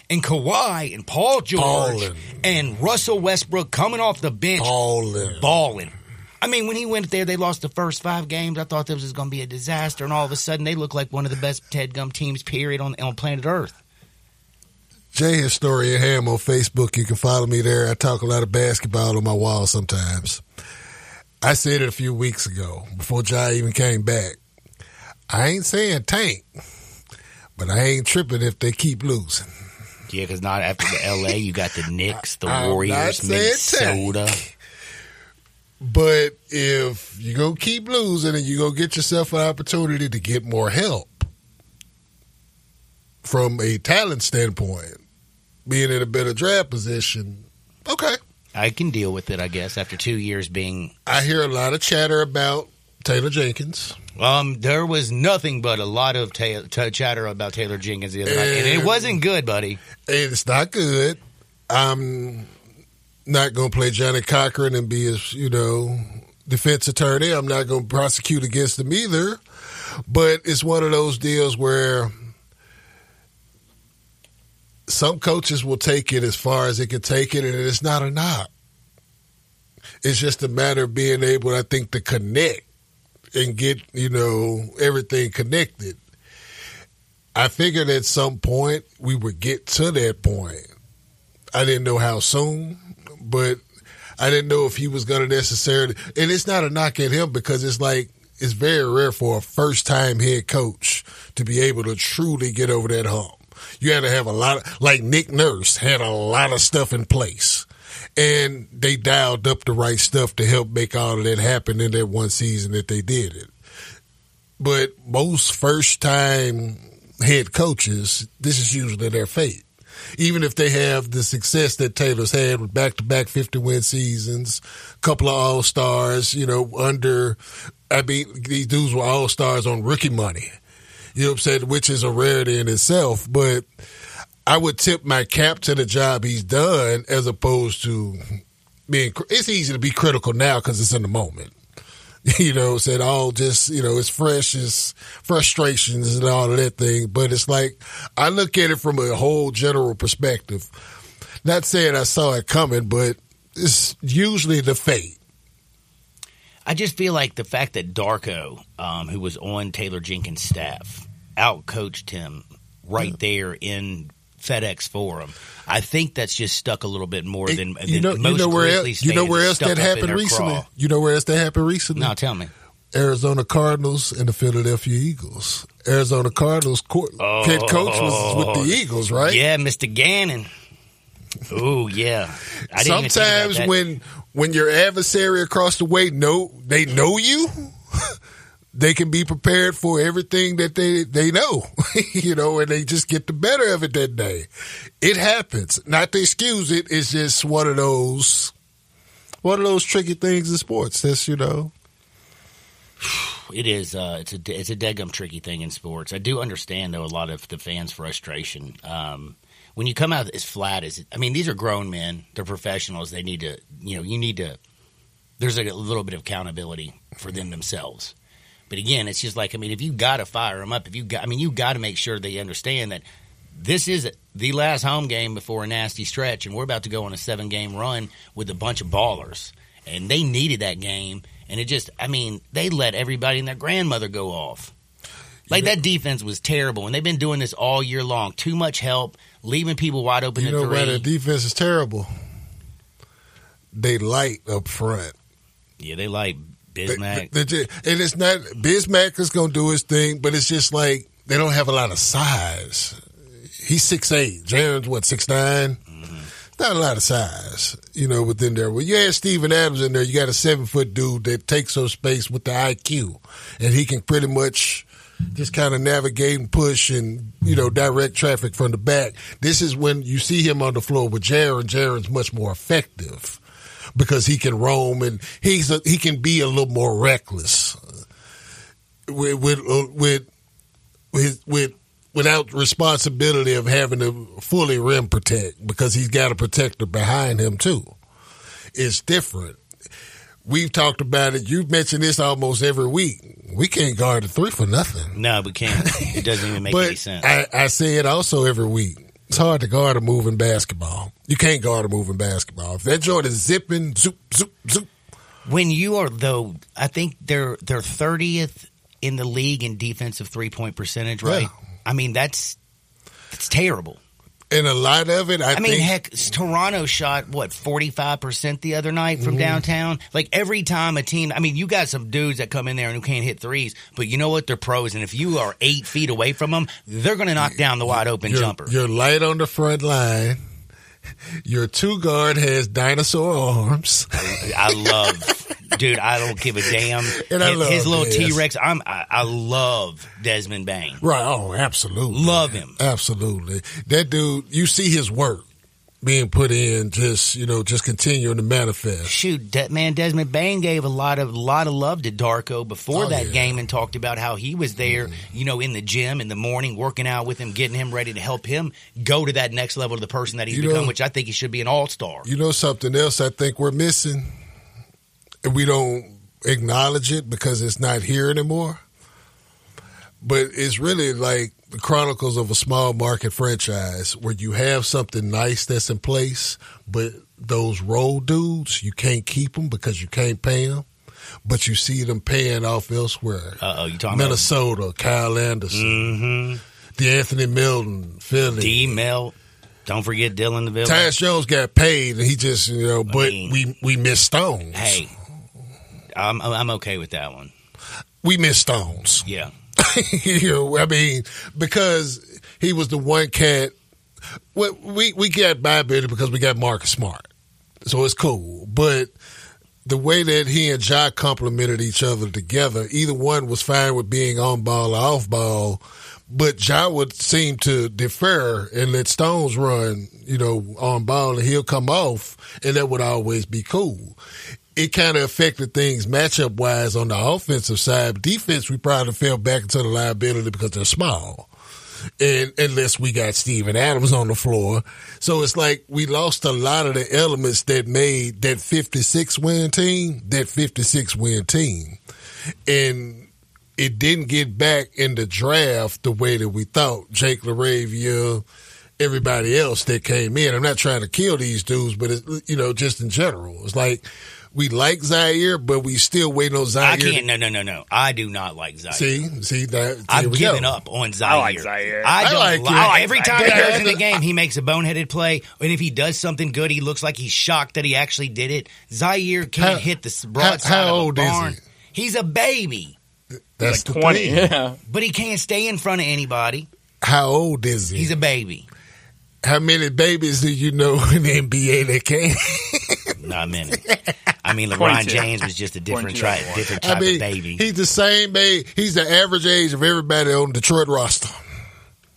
and Kawhi and Paul George Ballin'. and Russell Westbrook coming off the bench, Ballin'. balling. I mean, when he went there, they lost the first five games. I thought this was going to be a disaster, and all of a sudden, they look like one of the best Ted Gum teams, period, on on planet Earth. Jay Historian Hamm on Facebook. You can follow me there. I talk a lot of basketball on my wall sometimes. I said it a few weeks ago before Ja even came back. I ain't saying tank, but I ain't tripping if they keep losing. Yeah, because not after the L.A., you got the Knicks, the [laughs] I'm Warriors, Minnesota. tank. But if you go keep losing and you go get yourself an opportunity to get more help from a talent standpoint, being in a better draft position, okay. I can deal with it, I guess, after two years being. I hear a lot of chatter about Taylor Jenkins. Um, there was nothing but a lot of ta- t- chatter about Taylor Jenkins the other night, and it wasn't good, buddy. It's not good. I'm not going to play Johnnie Cochran and be his, you know, defense attorney. I'm not going to prosecute against him either. But it's one of those deals where some coaches will take it as far as they can take it, and it's not a knock. It's just a matter of being able, I think, to connect and get, you know, everything connected. I figured at some point we would get to that point. I didn't know how soon, but I didn't know if he was going to necessarily. And it's not a knock at him because it's like it's very rare for a first time head coach to be able to truly get over that hump. You had to have a lot of, like Nick Nurse had a lot of stuff in place. And they dialed up the right stuff to help make all of that happen in that one season that they did it. But most first time head coaches, this is usually their fate. Even if they have the success that Taylor's had with back to back 50 win seasons, a couple of all stars, you know, under, I mean, these dudes were all stars on rookie money. You know what I'm saying? Which is a rarity in itself. But I would tip my cap to the job he's done as opposed to being, it's easy to be critical now because it's in the moment [laughs] you know, said all just, you know, it's fresh, it's frustrations and all of that thing. But it's like, I look at it from a whole general perspective. Not saying I saw it coming, but it's usually the fate. I just feel like the fact that Darko, um, who was on Taylor Jenkins' staff, outcoached him right there in FedEx Forum. I think that's just stuck a little bit more than, than you know, most you know where else, you know where else that happened recently? craw. You know where else that happened recently? No, tell me. Arizona Cardinals and the Philadelphia Eagles. Arizona Cardinals co- head coach was with the Eagles, right? Oh. Yeah, Mr. Gannon. Oh yeah. I didn't even think about Sometimes when when your adversary across the way know they know you, [laughs] they can be prepared for everything that they they know, [laughs] you know, and they just get the better of it that day. It happens. Not to excuse it. It's just one of those one of those tricky things in sports. That's you know. [sighs] It is. Uh, it's a it's a deadgum tricky thing in sports. I do understand though a lot of the fans' frustration. Um, when you come out as flat as I mean, these are grown men. They're professionals. They need to. You know, you need to. There's a little bit of accountability for them themselves. But again, it's just like I mean, if you got to fire them up, if you got, I mean, you got to make sure they understand that this is the last home game before a nasty stretch, and we're about to go on a seven game run with a bunch of ballers, and they needed that game, and it just, I mean, they let everybody and their grandmother go off. Like that defense was terrible, and they've been doing this all year long. Too much help, leaving people wide open. You know why the defense is terrible? They light up front. Yeah, they like Bismack. They, they, and it's not Bismack is going to do his thing, but it's just like they don't have a lot of size. He's six eight. Jaren's what six nine. Mm-hmm. Not a lot of size, you know, within there. When you add Steven Adams in there, you got a seven foot dude that takes up space with the IQ, and he can pretty much just kind of navigate and push and you know direct traffic from the back. This is when you see him on the floor with Jaren. Jaren's much more effective because he can roam and he's a, he can be a little more reckless with with uh, with with, with without responsibility of having to fully rim protect because he's got a protector behind him too. It's different. We've talked about it. You've mentioned this almost every week. We can't guard a three for nothing. no, we can't. It doesn't even make [laughs] but any sense. I, I say it also every week. It's hard to guard a moving basketball. You can't guard a moving basketball. If that joint is zipping, zoop, zoop, zoop. When you are though, I think they're they're thirtieth in the league in defensive three point percentage, right? Yeah. I mean that's that's terrible. And a lot of it, I, I, mean, think, heck, Toronto shot what forty five percent the other night Mm-hmm. from downtown. Like every time a team, I mean, you got some dudes that come in there and who can't hit threes, but you know what? They're pros, and if you are eight feet away from them, they're going to knock down the wide open you're, jumper. you're light on the front line. Your two guard has dinosaur arms. I love, dude. I don't give a damn. And I his, love his little T Rex. I'm. I, I love Desmond Bane. Right. Oh, absolutely. Love him. Absolutely. That dude, you see his work being put in, just, you know, just continuing to manifest. Shoot, that man Desmond Bane gave a lot of lot of love to Darko before Oh, that yeah. Mm-hmm. game and talked about how he was there, you know, in the gym in the morning, working out with him, getting him ready to help him go to that next level of the person that he's You know- become, which I think he should be an all star. You know something else I think we're missing? And we don't acknowledge it because it's not here anymore. But it's really like the chronicles of a small market franchise where you have something nice that's in place, but those role dudes, you can't keep them because you can't pay them. But you see them paying off elsewhere. Uh oh, you talking about Minnesota, Kyle Anderson, Mm-hmm. De'Anthony Melton, Philly. D Mel? Don't forget Dillon the Villain. Tyus Jones got paid, and he just you know, but mean- we we missed Stones. Hey, I'm I'm okay with that one. we missed Stones. Yeah, [laughs] you know, I mean, because he was the one cat. Well, we we got by better because we got Marcus Smart, so it's cool. But the way that he and Ja complemented each other together, either one was fine with being on ball or off ball. But Ja would seem to defer and let Stones run, you know, on ball and he'll come off and that would always be cool. It kind of affected things matchup wise on the offensive side. Defense, we probably fell back into the liability because they're small. And unless we got Steven Adams on the floor. So it's like we lost a lot of the elements that made that 56 win team, that 56 win team. And it didn't get back in the draft the way that we thought. Jake LaRavia, everybody else that came in. I'm not trying to kill these dudes, but it's, you know, just in general, it's like we like Ziaire, but we still waiting on Ziaire. I can't. No, no, no, no. I do not like Ziaire. See, see that. I've we given go. up on Ziaire. I like Ziaire. I I don't like like, it. Like every time he goes in the [laughs] game, he makes a boneheaded play, and if he does something good, he looks like he's shocked that he actually did it. Ziaire can't How- hit the how- broadside how of a old is barn. he? He's a baby, That's like 20. Yeah. but he can't stay in front of anybody. How old is he? He's a baby. How many babies do you know [laughs] in the NBA that can't? Not many. [laughs] I I mean, LeBron 22. James was just a different 22. type, different type I mean, of baby. he's the same age. He's the average age of everybody on Detroit roster.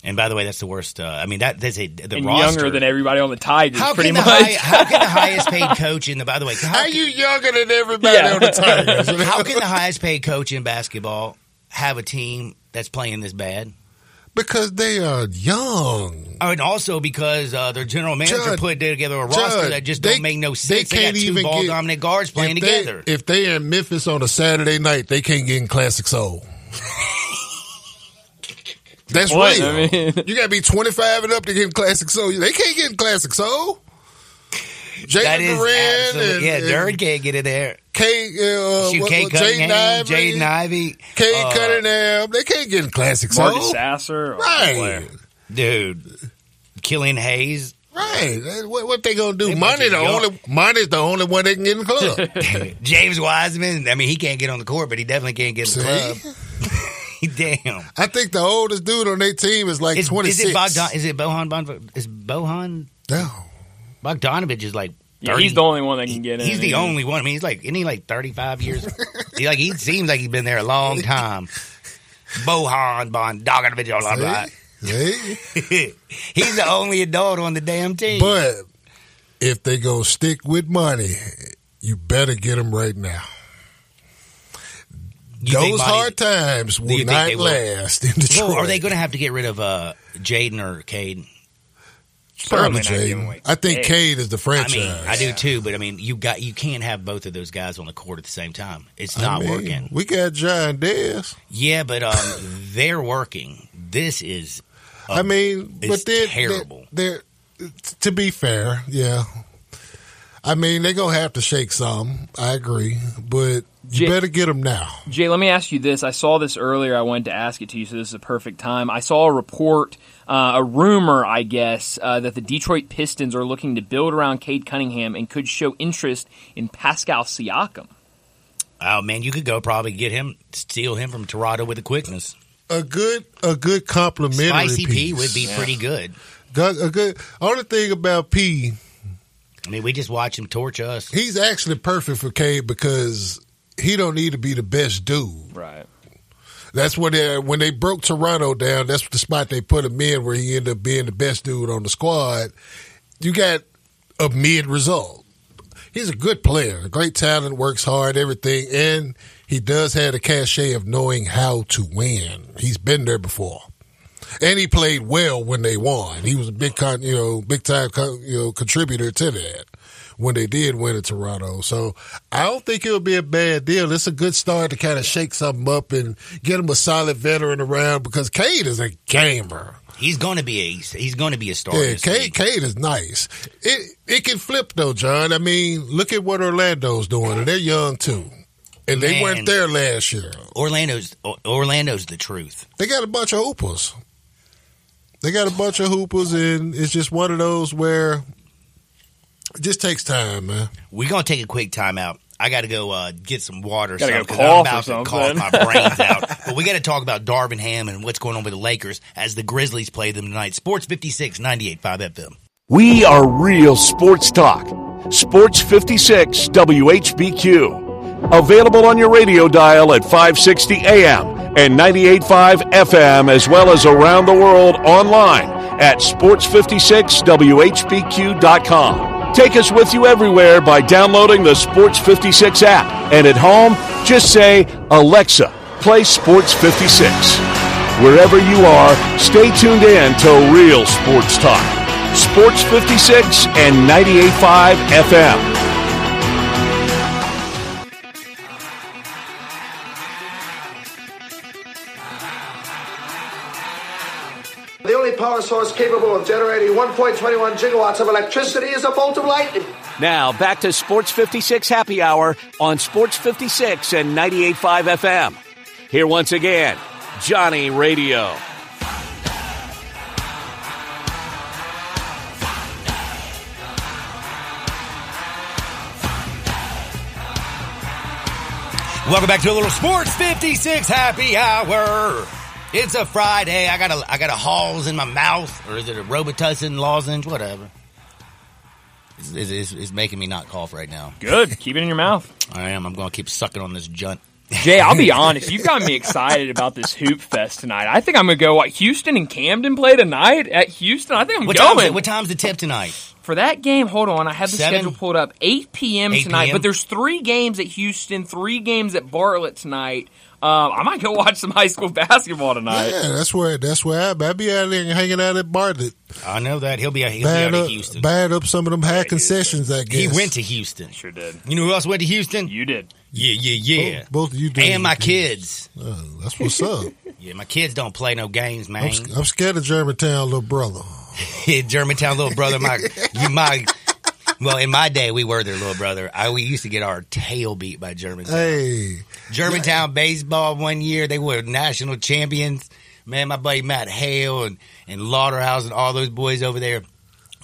and by the way, that's the worst. Uh, I mean, that that's a the and roster. younger than everybody on the Tigers, how pretty can the much. high, how can the [laughs] highest paid coach in the by the way how, How can, you younger than everybody Yeah. on the Tigers? [laughs] how can the highest paid coach in basketball have a team that's playing this bad? Because they are young. Oh, and also because uh, their general manager Judd, put together a roster Judd, that just they- don't make no sense. They, can't got two ball get- dominant guards playing if they, together. If they in Memphis on a Saturday night, they can't get in Classic Soul. That's right. I mean- you got to be 25 and up to get in Classic Soul. They can't get in Classic Soul. That Jalen Duren and, yeah. and Dirk can't get in there. K, uh, Shoot, what, Kay Jaden Cunningham, Ivey, Jaden Ivey, Kay uh, Cunningham. They can't get in Classic Soul. Marcus Sasser, Right. dude, Killian Hayes. Right. What, what they gonna do? They Money the of young- only money's the only one they can get in the club. [laughs] James Wiseman. I mean, he can't get on the court, but he definitely can't get in the See? club. [laughs] Damn. I think the oldest dude on their team is like Is, twenty is six. it Bogdan? Is it Bohan? Bon- Is Bohan No. Bogdanovich is like? Yeah, he's the only one that can get in. He's the only one. I mean, he's like, isn't he like 35 years? [laughs] he like, he seems like he's been there a long time. Bohan Bogdanovich, blah, blah, blah. See? [laughs] he's the only adult on the damn team. But if they go stick with Monty, you better get them right now. You Those Monty- hard times will not they will? last in Detroit. Well, are they going to have to get rid of uh, Jaden or Cade? Probably not Jaden. away I think Cade. Cade is the I franchise. mean, I do too, but I mean, you got you can't have both of those guys on the court at the same time. It's I not mean, working. We got John Dez. Yeah, but um, they're working. This is. I mean, but they're terrible. They're, they're- to be fair, yeah. I mean, they're gonna have to shake some. I agree, but you J- better get them now. Jay, let me ask you this. I saw this earlier. I wanted to ask it to you, so this is a perfect time. I saw a report, uh, a rumor, I guess, uh, that the Detroit Pistons are looking to build around Cade Cunningham and could show interest in Pascal Siakam. Oh man, you could go probably get him, steal him from Toronto with the quickness. A good, a good complimentary Spicy piece. P would be pretty good. Good- A good. Only thing about P, I mean, we just watch him torch us. he's actually perfect for Cade because he don't need to be the best dude. Right. That's when they when they broke Toronto down. That's the spot they put him in, where he ended up being the best dude on the squad. You got a mid result. He's a good player, great talent, works hard, everything, and he does have the cachet of knowing how to win. He's been there before, and he played well when they won. He was a big, con, you know, big time, co- you know, contributor to that when they did win in Toronto. So I don't think it'll be a bad deal. It's a good start to kind of shake something up and get him a solid veteran around because Cade is a gamer. He's going to be a he's going to be a star. Yeah, Cade. Cade is nice. It it can flip though, John. I mean, look at what Orlando's doing, and they're young too. And they Man. weren't there last year. Orlando's Orlando's the truth. They got a bunch of hoopers. They got a bunch of hoopers, and it's just one of those where it just takes time, man. We're gonna take a quick timeout. I got to go uh, get some water. or Gotta go something, 'cause cough I'm about to something. cough my brains out. [laughs] But we got to talk about Darvin Ham and what's going on with the Lakers as the Grizzlies play them tonight. Sports 56, 98.5 FM. We are real sports talk. Sports 56 WHBQ. Available on your radio dial at 560 AM and 98.5 FM, as well as around the world online at sports56whbq.com. Take us with you everywhere by downloading the Sports 56 app. And at home, just say, Alexa, play Sports 56. Wherever you are, stay tuned in to Real Sports Talk. Sports 56 and 98.5 FM. Power source capable of generating 1.21 gigawatts of electricity is a bolt of lightning. Now back to Sports 56 Happy Hour on Sports 56 and 98.5 FM. Here once again, Johnny Radio. Welcome back to a little Sports 56 Happy Hour. It's a Friday. I got a I got a Halls in my mouth, or is it a Robitussin lozenge? Whatever. It's, is, is making me not cough right now. Good. Keep it in your mouth. [laughs] I am. I'm going to keep sucking on this junt. Jay, I'll be [laughs] honest. You've got me excited about this hoop fest tonight. I think I'm going to go. What Houston and Camden play tonight at Houston. I think I'm What going time's, it, what time's the tip tonight? for that game. Hold on, I have the Seven? schedule pulled up. 8 p.m. 8 tonight. p.m.? But there's three games at Houston, three games at Bartlett tonight. Um, I might go watch some high school [laughs] basketball tonight. Yeah, that's where that's where I, I be out there hanging out at Bartlett, I know that he'll be he'll be buying out of up, Houston. buying up some of them high concessions. I guess He went to Houston. Sure did. You know who else went to Houston? You did. Yeah, yeah, yeah. Both, both of you did. and my kids. Uh, that's what's up. [laughs] Yeah, my kids don't play no games, I'm, man. I'm scared of Germantown, little brother. [laughs] Germantown little brother, my you my. Well, in my day, we were their little brother. I we used to get our tail beat by Germantown. Hey, Germantown baseball one year, they were national champions. Man, my buddy Matt Hale and and Lauderhouse and all those boys over there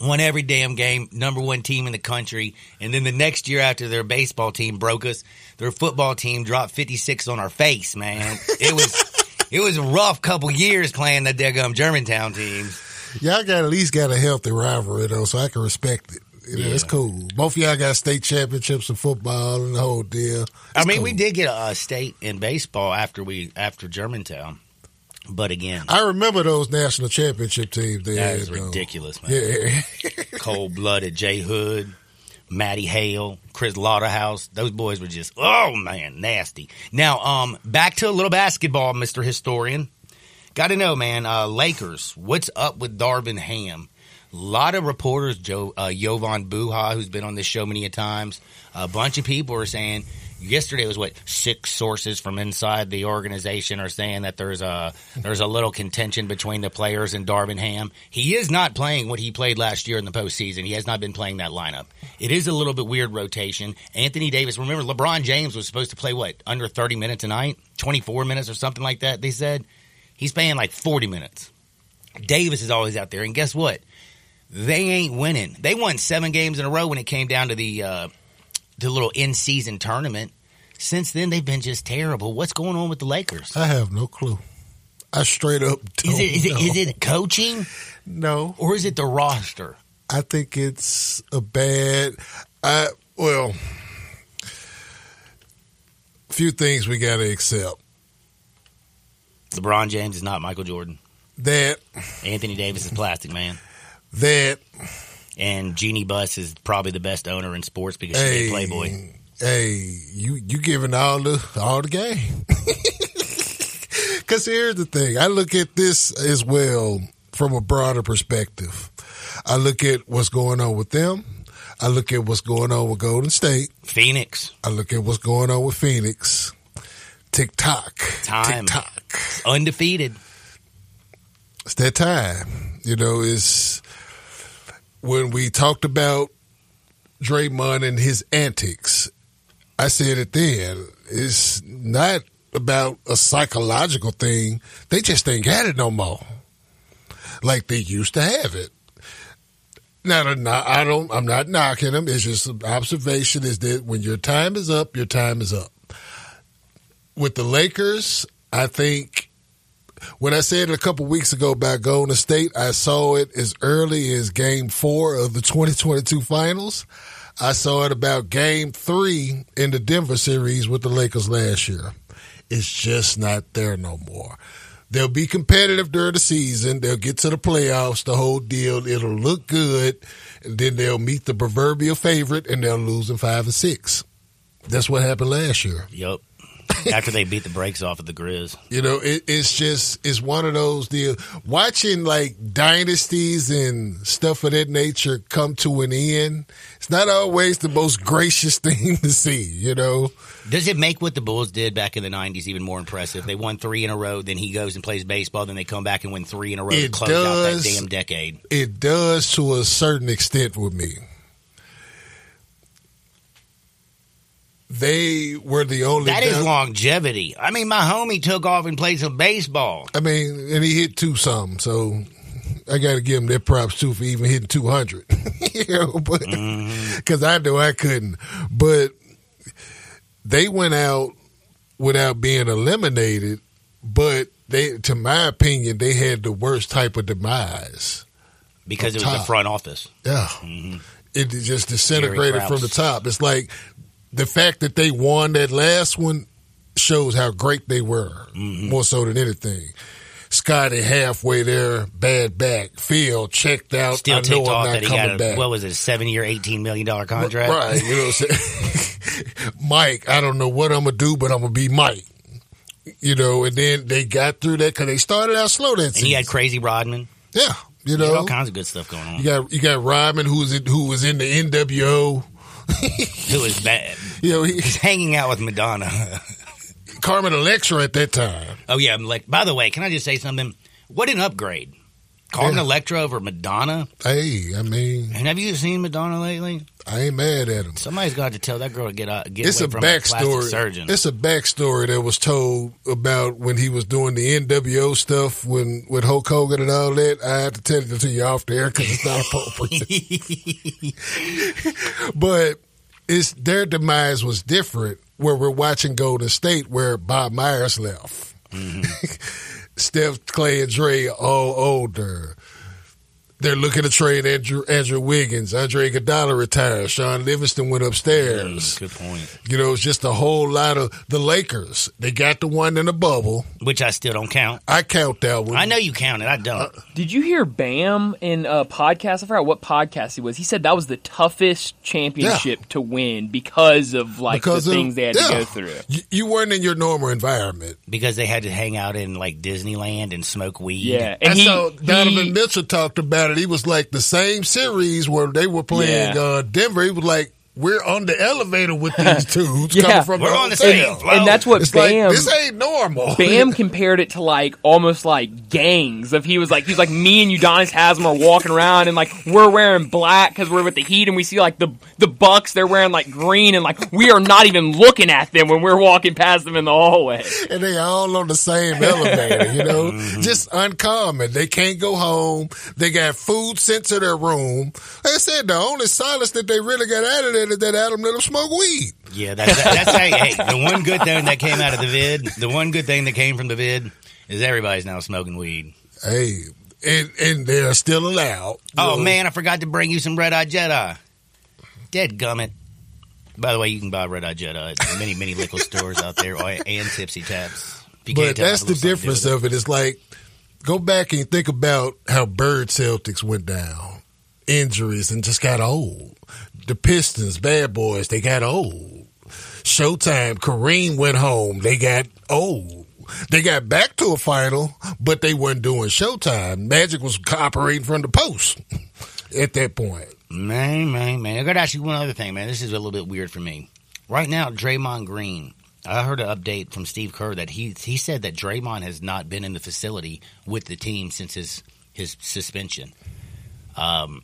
won every damn game, number one team in the country. And then the next year after their baseball team broke us, their football team dropped 56 on our face, man. It was [laughs] it was a rough couple years playing the daggum Germantown teams. y'all got at least got a healthy rivalry though, so I can respect it. You know, It's cool. Both of y'all got state championships in football and the whole deal. I mean, cool. we did get a, a state in baseball after we after Germantown. But again, I remember those national championship teams. They that had, is ridiculous, man. Yeah, [laughs] cold blooded Jay Hood, Matty Hale, Chris Lauderhouse. Those boys were just oh man, nasty. Now, um, back to a little basketball, Mister Historian. Got to know, man. Uh, Lakers. What's up with Darvin Ham? A lot of reporters, Joe uh, Jovan Buha, who's been on this show many a times. A bunch of people are saying. Yesterday was what six sources from inside the organization are saying that there's a there's a little contention between the players and Darvin Ham. He is not playing what he played last year in the postseason. He has not been playing that lineup. It is a little bit weird rotation. Anthony Davis, remember LeBron James was supposed to play what under 30 minutes a night, 24 minutes or something like that. They said he's playing like 40 minutes. Davis is always out there, and guess what? They ain't winning. They won seven games in a row when it came down to the uh, the little in season tournament. Since then, they've been just terrible. What's going on with the Lakers? I have no clue. I straight up don't Is it is it, is it coaching no? or is it the roster? I think it's a bad. I well, few things we got to accept. LeBron James is not Michael Jordan. That Anthony Davis is plastic man, that and Jeanie Buss is probably the best owner in sports because she hey made Playboy. Hey, you you giving all the all the game. [laughs] Because here's the thing, I look at this as well from a broader perspective. I look at what's going on with them. I look at what's going on with Golden State. Phoenix I look at what's going on with Phoenix. Tick tock, Time. tick tock. undefeated. It's that time. You know, it's when we talked about Draymond and his antics. I said it then. It's not about a psychological thing. They just ain't got it no more. Like they used to have it. Now, I don't. I'm not knocking them. It's just an observation. Is that when your time is up, your time is up. With the Lakers, I think when I said it a couple weeks ago about Golden State, I saw it as early as game four of the 2022 finals. I saw it about game three in the Denver series with the Lakers last year. It's just not there no more. They'll be competitive during the season. They'll get to the playoffs, the whole deal. It'll look good. And then they'll meet the proverbial favorite and they'll lose in five and six. That's what happened last year. Yup. [laughs] After they beat the brakes off of the Grizz. You know, it, it's just it's one of those deals. Watching like dynasties and stuff of that nature come to an end, it's not always the most gracious [laughs] thing to see. You know, Does it make what the Bulls did back in the '90s even more impressive? They won three in a row, then he goes and plays baseball, then they come back and win three in a row to It close out that damn decade. it does to a certain extent with me. They were the only. That is longevity. I mean, my homie took off and played some baseball. I mean, and he hit two some, so I got to give him their props too for even hitting two hundred. [laughs] you know, but mm-hmm. because I know I couldn't, but they went out without being eliminated. But they, to my opinion, they had the worst type of demise. Because it was the front office. Yeah, mm-hmm. it just disintegrated from the top. It's like the fact that they won that last one shows how great they were, Mm-hmm. more so than anything. Scotty halfway there, bad back. Phil checked out. Still I know I'm not coming a, back. what was it, a seven year, $18 million contract? Right. You know what I'm saying? [laughs] Mike, I don't know what I'm going to do, but I'm going to be Mike. You know, and then they got through that because they started out slow that And season. he had Crazy Rodman. yeah. You know, all kinds of good stuff going on. you got you got Rodman who was in, who was in the NWO. Who was bad. You know, he, He's hanging out with Madonna. Carmen Electra at that time. oh, yeah. I'm like, by the way, can I just say something? What an upgrade. Carmen Yeah. Electra over Madonna. Hey, I mean, And have you seen Madonna lately? I ain't mad at him. Somebody's got to tell that girl to get out, get It's away a from a backstory. surgeon. It's a backstory that was told about when he was doing the NWO stuff when with Hulk Hogan and all that. I have to tell it to you off the air because it's not appropriate. [laughs] but it's their demise was different. Where we're watching Golden State, where Bob Myers left. Mm-hmm. [laughs] Steph, Clay, and Dre all older. They're looking to trade Andrew, Andrew Wiggins. Andre Iguodala retired. Shaun Livingston went upstairs. Good point. You know, it's just a whole lot of the Lakers. They got the one in the bubble. Which I still don't count. I count that one. I know you count it. I don't. Uh, Did you hear Bam in a podcast? I forgot what podcast he was. He said that was the toughest championship to win because of like because the of- things they had yeah. to go through. You, you weren't in your normal environment. because they had to hang out in like Disneyland and smoke weed. Yeah, And, and he, so Donovan he- Mitchell talked about it. He was like the same series where they were playing Yeah. uh, Denver. He was like, "We're on the elevator with [laughs] these dudes Yeah. coming from We're the on the same floor. and that's what It's like Bam. this ain't normal. [laughs] Bam compared it to like almost like gangs. Of he was like he was like me and Udonis Haslam are walking around and like we're wearing black because we're with the Heat and we see like the the Bucks they're wearing like green and like we are not even looking at them when we're walking past them in the hallway. and they all on the same elevator, you know, [laughs] Mm-hmm. just uncommon. They can't go home. They got food sent to their room. Like I said, the only solace that they really got out of it is that Adam let them smoke weed. Yeah, that's that's hey, hey, the one good thing that came out of the vid, the one good thing that came from the vid is everybody's now smoking weed. Hey, and and they're still allowed. Oh know. man, I forgot to bring you some Red Eye Jedi. Dead gummit. By the way, you can buy Red Eye Jedi at many, many liquor stores out there and Tipsy Taps. If you can't But that's the a little something to do difference of it. It's like go back and think about how Bird Celtics went down, injuries, and just got old. The Pistons, Bad Boys, they got old. Showtime, Kareem went home, they got old. They got back to a final, but they weren't doing Showtime. Magic was operating from the post [laughs] at that point. Man, man, man. I got to ask you one other thing, man. This is a little bit weird for me. Right now, Draymond Green. I heard an update from Steve Kerr that he he said that Draymond has not been in the facility with the team since his his suspension. Um,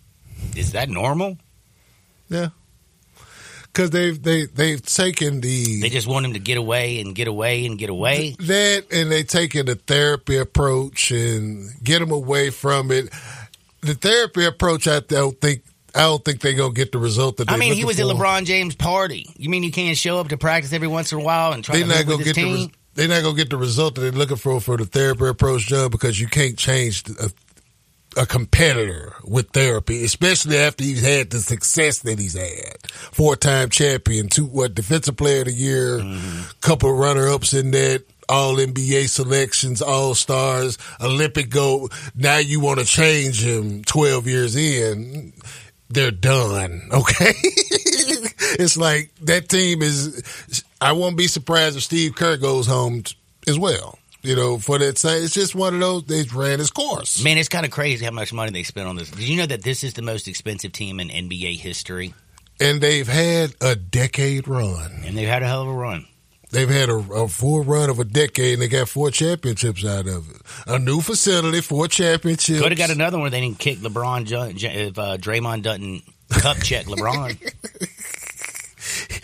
is that normal? Yeah. Cause they've, they, they've taken the, They just want him to get away and get away and get away. That and they taking the therapy approach and get him away from it. The therapy approach, I don't think. I don't think they're gonna get the result that. I mean, he was at for. LeBron James' party. You mean you can't show up to practice every once in a while and try They're to not gonna with his get the. team? Res- they're not gonna get the result that they're looking for for the therapy approach, John, because you can't change a, a competitor with therapy, especially after he's had the success that he's had. Four time champion, two what defensive player of the year, mm-hmm. couple of runner ups in that. All NBA selections, all stars, Olympic gold. Now you want to change him 12 years in. They're done. [laughs] Okay. it's like that team is, I won't be surprised if Steve Kerr goes home t- as well. You know, for that same, it's just one of those, they ran his course. Man, it's kind of crazy how much money they spent on this. Did you know that this is the most expensive team in NBA history? And they've had a decade run. And they've had a hell of a run. They've had a, a full run of a decade and they got four championships out of it. A new facility, four championships. Could have got another one. They didn't kick LeBron if uh, Draymond doesn't cup check LeBron. [laughs]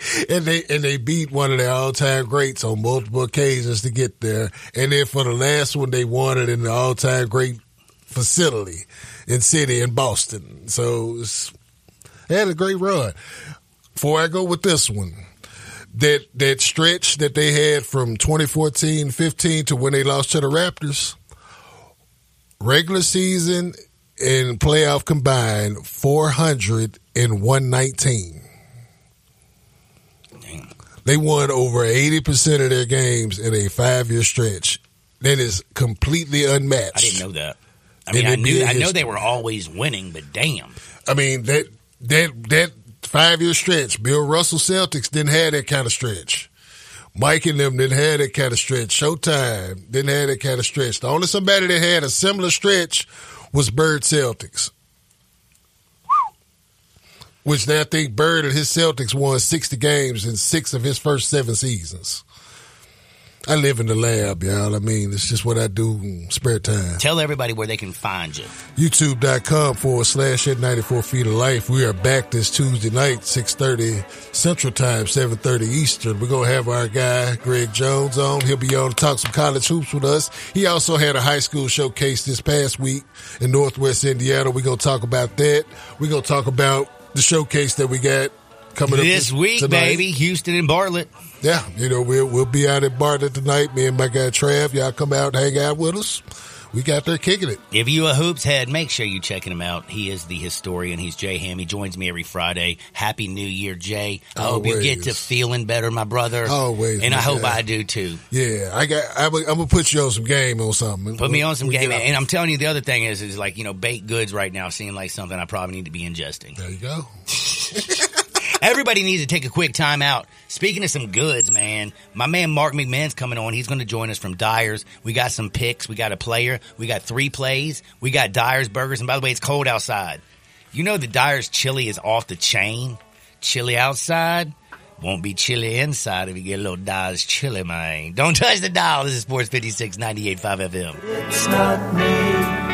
[laughs] and they and they beat one of their all time greats on multiple occasions to get there. And then for the last one, they won it in the all time great facility in city in Boston. So it's, they had a great run. Before I go with this one, that that stretch that they had from 2014-15 to when they lost to the Raptors, regular season and playoff combined 400 and 119. They won over 80% of their games in a five year stretch. That is completely unmatched. I didn't know that. I mean, I knew I know they were always winning, but damn, I mean, that, that, that five year stretch, Bill Russell Celtics didn't have that kind of stretch. Mike and them didn't have that kind of stretch. Showtime didn't have that kind of stretch. The only somebody that had a similar stretch was Bird Celtics. Which I think Bird and his Celtics won 60 games in six of his first seven seasons. I live in the lab, y'all. I mean, it's just what I do in spare time. tell everybody where they can find you. YouTube.com forward slash at 94 feet of life. We are back this Tuesday night, 6.30 Central Time, 7.30 Eastern. We're going to have our guy, Greg Jones, on. He'll be on to talk some college hoops with us. He also had a high school showcase this past week in Northwest Indiana. We're going to talk about that. We're going to talk about the showcase that we got coming up This week, tonight. baby, Houston and Bartlett. Yeah, you know, we'll, we'll be out at Bartlett tonight. Me and my guy Trav, y'all come out and hang out with us. We got there kicking it. If you a hoops head, make sure you checking him out. He is the historian. He's Jay Hamm. He joins me every Friday. Happy New Year, Jay. I hope you get to feeling better, my brother. Always, And I hope guy. I do too. Yeah, I got. I'm, I'm gonna put you on some game on something. Put me on some We game. And I'm telling you, the other thing is, is like, you know, baked goods right now seem like something I probably need to be ingesting. There you go. [laughs] Everybody needs to take a quick time out. Speaking of some goods, man, my man Mark McMahon's coming on. He's going to join us from Dyer's. We got some picks. We got a player. We got three plays. We got Dyer's burgers. And by the way, it's cold outside. You know the Dyer's chili is off the chain. Chili outside won't be chilly inside if you get a little Dyer's chili, man. Don't touch the dial. This is Sports 56 98.5 FM. It's not me.